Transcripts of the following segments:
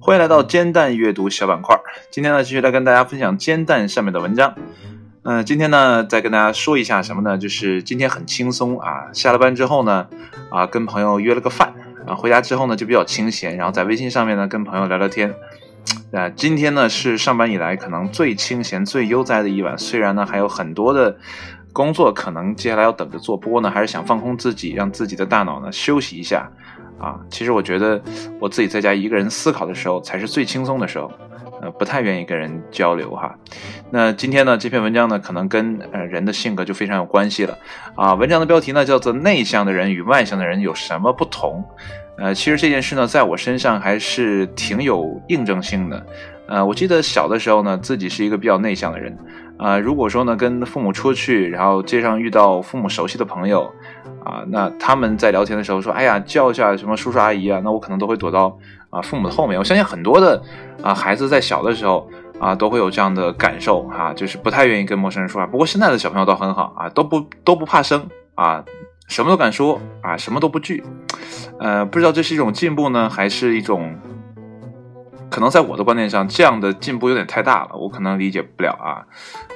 欢迎来到煎蛋阅读小板块。今天呢，继续来跟大家分享煎蛋上面的文章。嗯，今天呢，再跟大家说一下什么呢？就是今天很轻松啊，下了班之后呢，啊，跟朋友约了个饭啊，回家之后呢，就比较清闲，然后在微信上面呢，跟朋友聊聊天。啊，今天呢是上班以来可能最清闲、最悠哉的一晚。虽然呢还有很多的工作可能接下来要等着做，不过呢还是想放空自己，让自己的大脑呢休息一下。啊，其实我觉得我自己在家一个人思考的时候才是最轻松的时候，呃，不太愿意跟人交流哈。那今天呢这篇文章呢可能跟呃人的性格就非常有关系了。啊，文章的标题呢叫做《内向的人与外向的人有什么不同》。呃，其实这件事呢，在我身上还是挺有印证性的。呃，我记得小的时候呢，自己是一个比较内向的人。啊，如果说呢，跟父母出去，然后街上遇到父母熟悉的朋友，啊，那他们在聊天的时候说，哎呀，叫一下什么叔叔阿姨啊，那我可能都会躲到啊父母的后面。我相信很多的啊孩子在小的时候啊都会有这样的感受哈，就是不太愿意跟陌生人说话。不过现在的小朋友倒很好啊，都不都不怕生啊。什么都敢说啊，什么都不惧，呃，不知道这是一种进步呢，还是一种可能在我的观念上，这样的进步有点太大了，我可能理解不了啊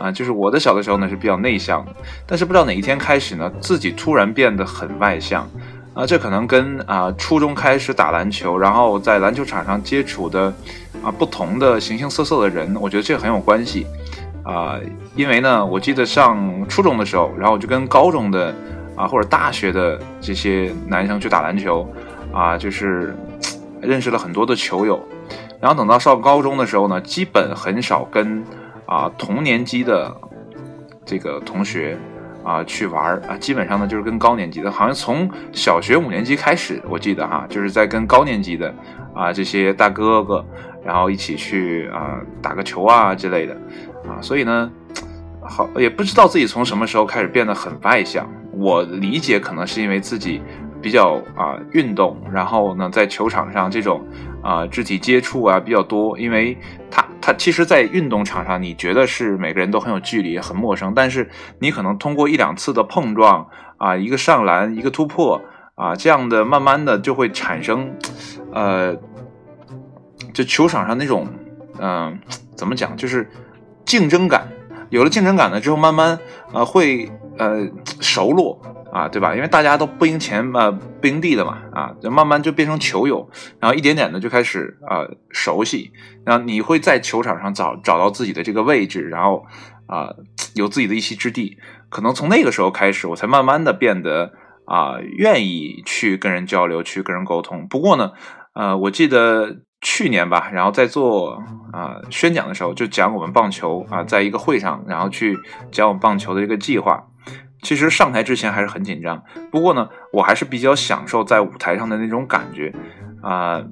啊，就是我的小的时候呢是比较内向，但是不知道哪一天开始呢，自己突然变得很外向啊，这可能跟啊初中开始打篮球，然后在篮球场上接触的啊不同的形形色色的人，我觉得这很有关系啊，因为呢，我记得上初中的时候，然后我就跟高中的。啊，或者大学的这些男生去打篮球，啊，就是认识了很多的球友，然后等到上高中的时候呢，基本很少跟啊同年级的这个同学啊去玩啊，基本上呢就是跟高年级的，好像从小学五年级开始，我记得哈，就是在跟高年级的啊这些大哥哥，然后一起去啊打个球啊之类的，啊，所以呢，好也不知道自己从什么时候开始变得很外向。我理解可能是因为自己比较啊运动，然后呢在球场上这种啊肢体接触啊比较多，因为他他其实，在运动场上你觉得是每个人都很有距离很陌生，但是你可能通过一两次的碰撞啊一个上篮一个突破啊这样的慢慢的就会产生呃就球场上那种嗯怎么讲就是竞争感，有了竞争感了之后慢慢呃会。呃，熟络啊，对吧？因为大家都不赢钱嘛，不赢地的嘛，啊，就慢慢就变成球友，然后一点点的就开始啊熟悉，然后你会在球场上找找到自己的这个位置，然后啊有自己的一席之地。可能从那个时候开始，我才慢慢的变得啊愿意去跟人交流，去跟人沟通。不过呢，呃，我记得。去年吧，然后在做啊宣讲的时候，就讲我们棒球啊，在一个会上，然后去讲我们棒球的一个计划。其实上台之前还是很紧张，不过呢，我还是比较享受在舞台上的那种感觉啊。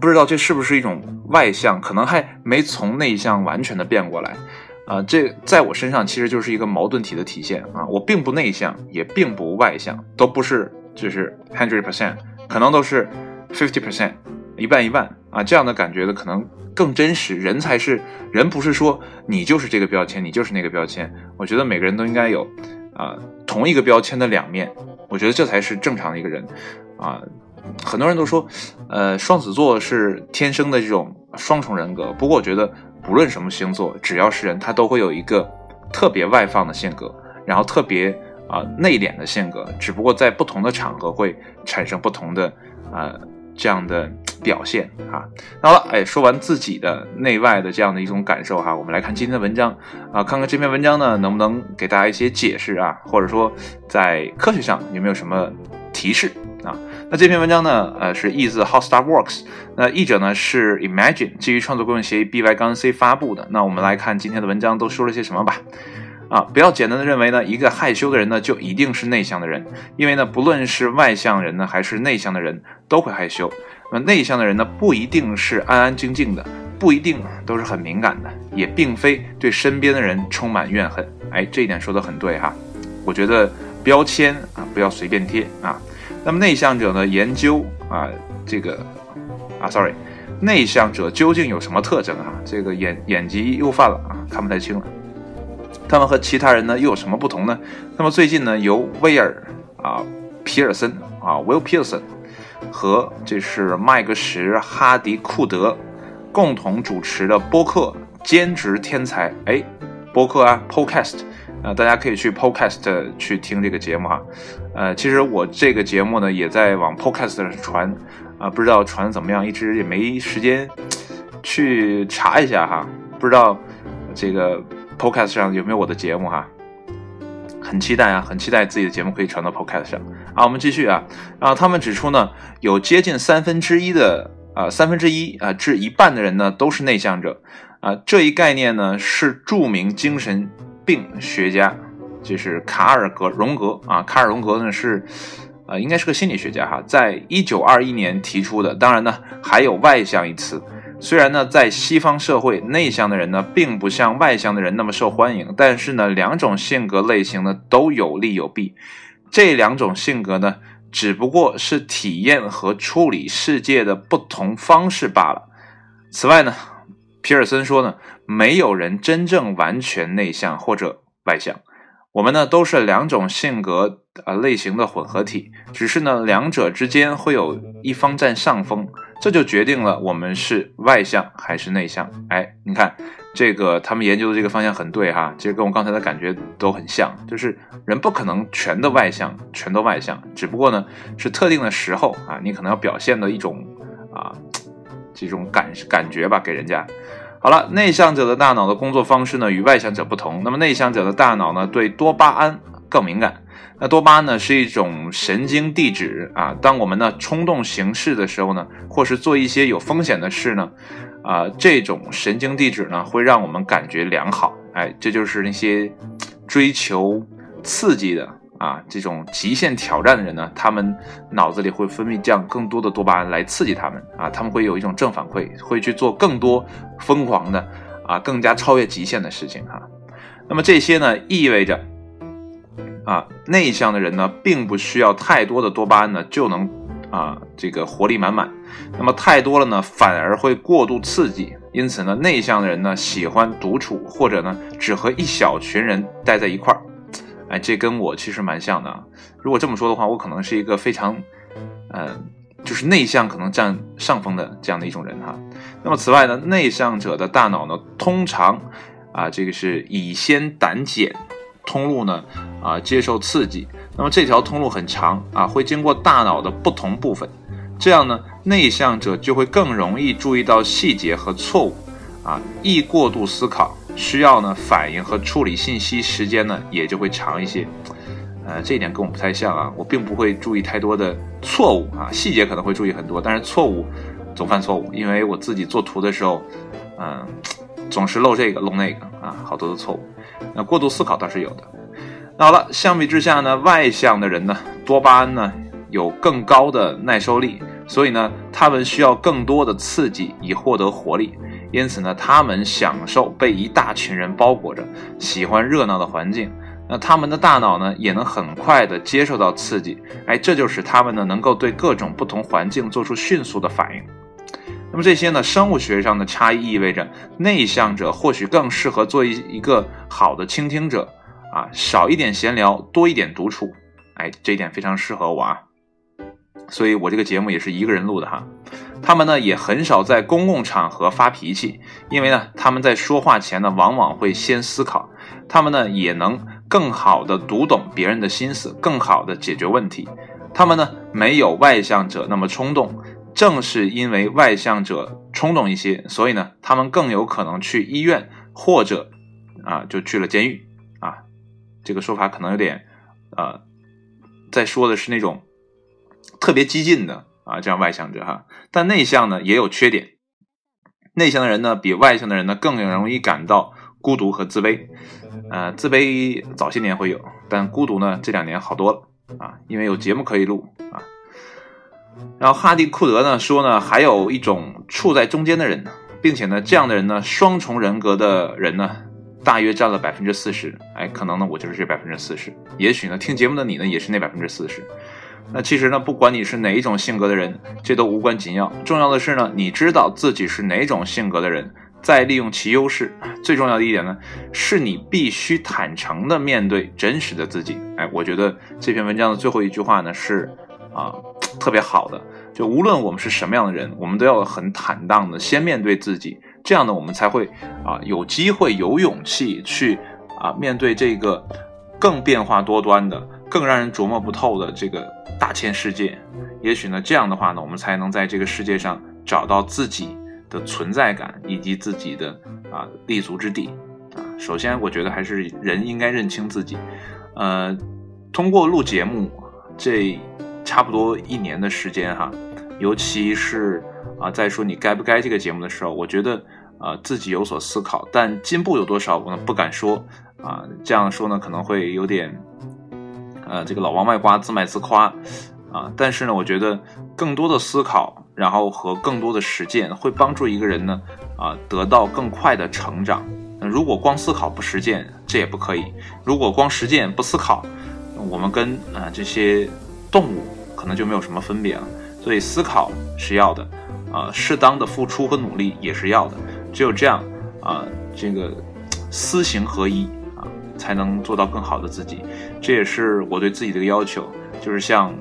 不知道这是不是一种外向，可能还没从内向完全的变过来啊。这在我身上其实就是一个矛盾体的体现啊。我并不内向，也并不外向，都不是就是 hundred percent，可能都是 fifty percent。一半一半啊，这样的感觉的可能更真实。人才是人，不是说你就是这个标签，你就是那个标签。我觉得每个人都应该有啊同一个标签的两面。我觉得这才是正常的一个人啊。很多人都说，呃，双子座是天生的这种双重人格。不过我觉得，不论什么星座，只要是人，他都会有一个特别外放的性格，然后特别啊内敛的性格。只不过在不同的场合会产生不同的啊。这样的表现啊，好了，哎，说完自己的内外的这样的一种感受哈，我们来看今天的文章啊，看看这篇文章呢能不能给大家一些解释啊，或者说在科学上有没有什么提示啊？那这篇文章呢，呃，是译自 How Star Works，那译者呢是 Imagine，基于创作公用协议 B Y 杠 C 发布的。那我们来看今天的文章都说了些什么吧。啊，不要简单的认为呢，一个害羞的人呢就一定是内向的人，因为呢，不论是外向人呢还是内向的人都会害羞。那么内向的人呢不一定是安安静静的，不一定都是很敏感的，也并非对身边的人充满怨恨。哎，这一点说的很对哈。我觉得标签啊不要随便贴啊。那么内向者呢研究啊这个啊，sorry，内向者究竟有什么特征啊？这个眼眼疾又犯了啊，看不太清了。他们和其他人呢又有什么不同呢？那么最近呢，由威尔啊皮尔森啊，Will Pearson 和这是麦克什哈迪库德共同主持的播客《兼职天才》。哎，播客啊，Podcast 啊，大家可以去 Podcast 去听这个节目哈。呃，其实我这个节目呢也在往 Podcast 上传啊，不知道传的怎么样，一直也没时间去查一下哈，不知道这个 Podcast 上有没有我的节目哈。很期待啊，很期待自己的节目可以传到 Podcast 上啊。我们继续啊，啊，他们指出呢，有接近三分之一的啊，三分之一啊至一半的人呢都是内向者啊。这一概念呢是著名精神病学家，就是卡尔格荣格啊，卡尔荣格呢是呃应该是个心理学家哈，在一九二一年提出的。当然呢，还有外向一词。虽然呢，在西方社会，内向的人呢，并不像外向的人那么受欢迎，但是呢，两种性格类型呢，都有利有弊。这两种性格呢，只不过是体验和处理世界的不同方式罢了。此外呢，皮尔森说呢，没有人真正完全内向或者外向，我们呢，都是两种性格啊类型的混合体，只是呢，两者之间会有一方占上风。这就决定了我们是外向还是内向。哎，你看这个，他们研究的这个方向很对哈，其实跟我刚才的感觉都很像，就是人不可能全的外向，全都外向，只不过呢是特定的时候啊，你可能要表现的一种啊这种感感觉吧，给人家。好了，内向者的大脑的工作方式呢与外向者不同，那么内向者的大脑呢对多巴胺更敏感。那多巴胺呢是一种神经递质啊，当我们呢冲动行事的时候呢，或是做一些有风险的事呢，啊，这种神经递质呢会让我们感觉良好，哎，这就是那些追求刺激的啊，这种极限挑战的人呢，他们脑子里会分泌这样更多的多巴胺来刺激他们啊，他们会有一种正反馈，会去做更多疯狂的啊，更加超越极限的事情哈。那么这些呢意味着。啊，内向的人呢，并不需要太多的多巴胺呢，就能啊，这个活力满满。那么太多了呢，反而会过度刺激。因此呢，内向的人呢，喜欢独处，或者呢，只和一小群人待在一块儿。哎，这跟我其实蛮像的。啊。如果这么说的话，我可能是一个非常，嗯，就是内向可能占上风的这样的一种人哈。那么此外呢，内向者的大脑呢，通常啊，这个是乙酰胆碱。通路呢，啊，接受刺激，那么这条通路很长啊，会经过大脑的不同部分，这样呢，内向者就会更容易注意到细节和错误，啊，易过度思考，需要呢反应和处理信息时间呢也就会长一些，呃，这一点跟我不太像啊，我并不会注意太多的错误啊，细节可能会注意很多，但是错误总犯错误，因为我自己做图的时候，嗯，总是漏这个漏那个啊，好多的错误。那过度思考倒是有的。那好了，相比之下呢，外向的人呢，多巴胺呢有更高的耐受力，所以呢，他们需要更多的刺激以获得活力。因此呢，他们享受被一大群人包裹着，喜欢热闹的环境。那他们的大脑呢，也能很快的接受到刺激。哎，这就使他们呢，能够对各种不同环境做出迅速的反应。那么这些呢，生物学上的差异意味着内向者或许更适合做一一个好的倾听者啊，少一点闲聊，多一点独处。哎，这一点非常适合我啊，所以我这个节目也是一个人录的哈。他们呢也很少在公共场合发脾气，因为呢他们在说话前呢往往会先思考，他们呢也能更好的读懂别人的心思，更好的解决问题。他们呢没有外向者那么冲动。正是因为外向者冲动一些，所以呢，他们更有可能去医院，或者啊，就去了监狱啊。这个说法可能有点，呃，在说的是那种特别激进的啊，这样外向者哈。但内向呢也有缺点，内向的人呢比外向的人呢更容易感到孤独和自卑。呃，自卑早些年会有，但孤独呢这两年好多了啊，因为有节目可以录啊。然后哈迪库德呢说呢，还有一种处在中间的人呢，并且呢，这样的人呢，双重人格的人呢，大约占了百分之四十。哎，可能呢，我就是这百分之四十。也许呢，听节目的你呢，也是那百分之四十。那其实呢，不管你是哪一种性格的人，这都无关紧要。重要的是呢，你知道自己是哪种性格的人，再利用其优势。最重要的一点呢，是你必须坦诚的面对真实的自己。哎，我觉得这篇文章的最后一句话呢是啊特别好的。就无论我们是什么样的人，我们都要很坦荡的先面对自己，这样呢，我们才会啊有机会、有勇气去啊面对这个更变化多端的、更让人琢磨不透的这个大千世界。也许呢，这样的话呢，我们才能在这个世界上找到自己的存在感以及自己的啊立足之地啊。首先，我觉得还是人应该认清自己。呃，通过录节目这。差不多一年的时间哈，尤其是啊，在说你该不该这个节目的时候，我觉得啊自己有所思考，但进步有多少，我呢不敢说啊。这样说呢可能会有点，呃，这个老王卖瓜自卖自夸啊。但是呢，我觉得更多的思考，然后和更多的实践，会帮助一个人呢啊得到更快的成长。如果光思考不实践，这也不可以；如果光实践不思考，我们跟啊这些。动物可能就没有什么分别了，所以思考是要的，啊，适当的付出和努力也是要的，只有这样，啊，这个思行合一啊，才能做到更好的自己。这也是我对自己的一个要求，就是像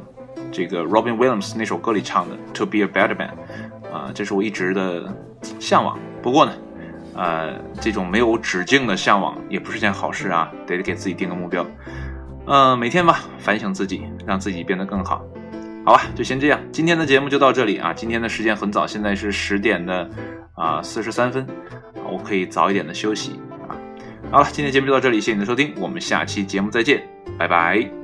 这个 Robin Williams 那首歌里唱的 “To be a better man”，啊，这是我一直的向往。不过呢，呃，这种没有止境的向往也不是件好事啊，得给自己定个目标。嗯，每天吧，反省自己，让自己变得更好。好吧，就先这样。今天的节目就到这里啊。今天的时间很早，现在是十点的啊四十三分，我可以早一点的休息啊。好了，今天节目就到这里，谢谢你的收听，我们下期节目再见，拜拜。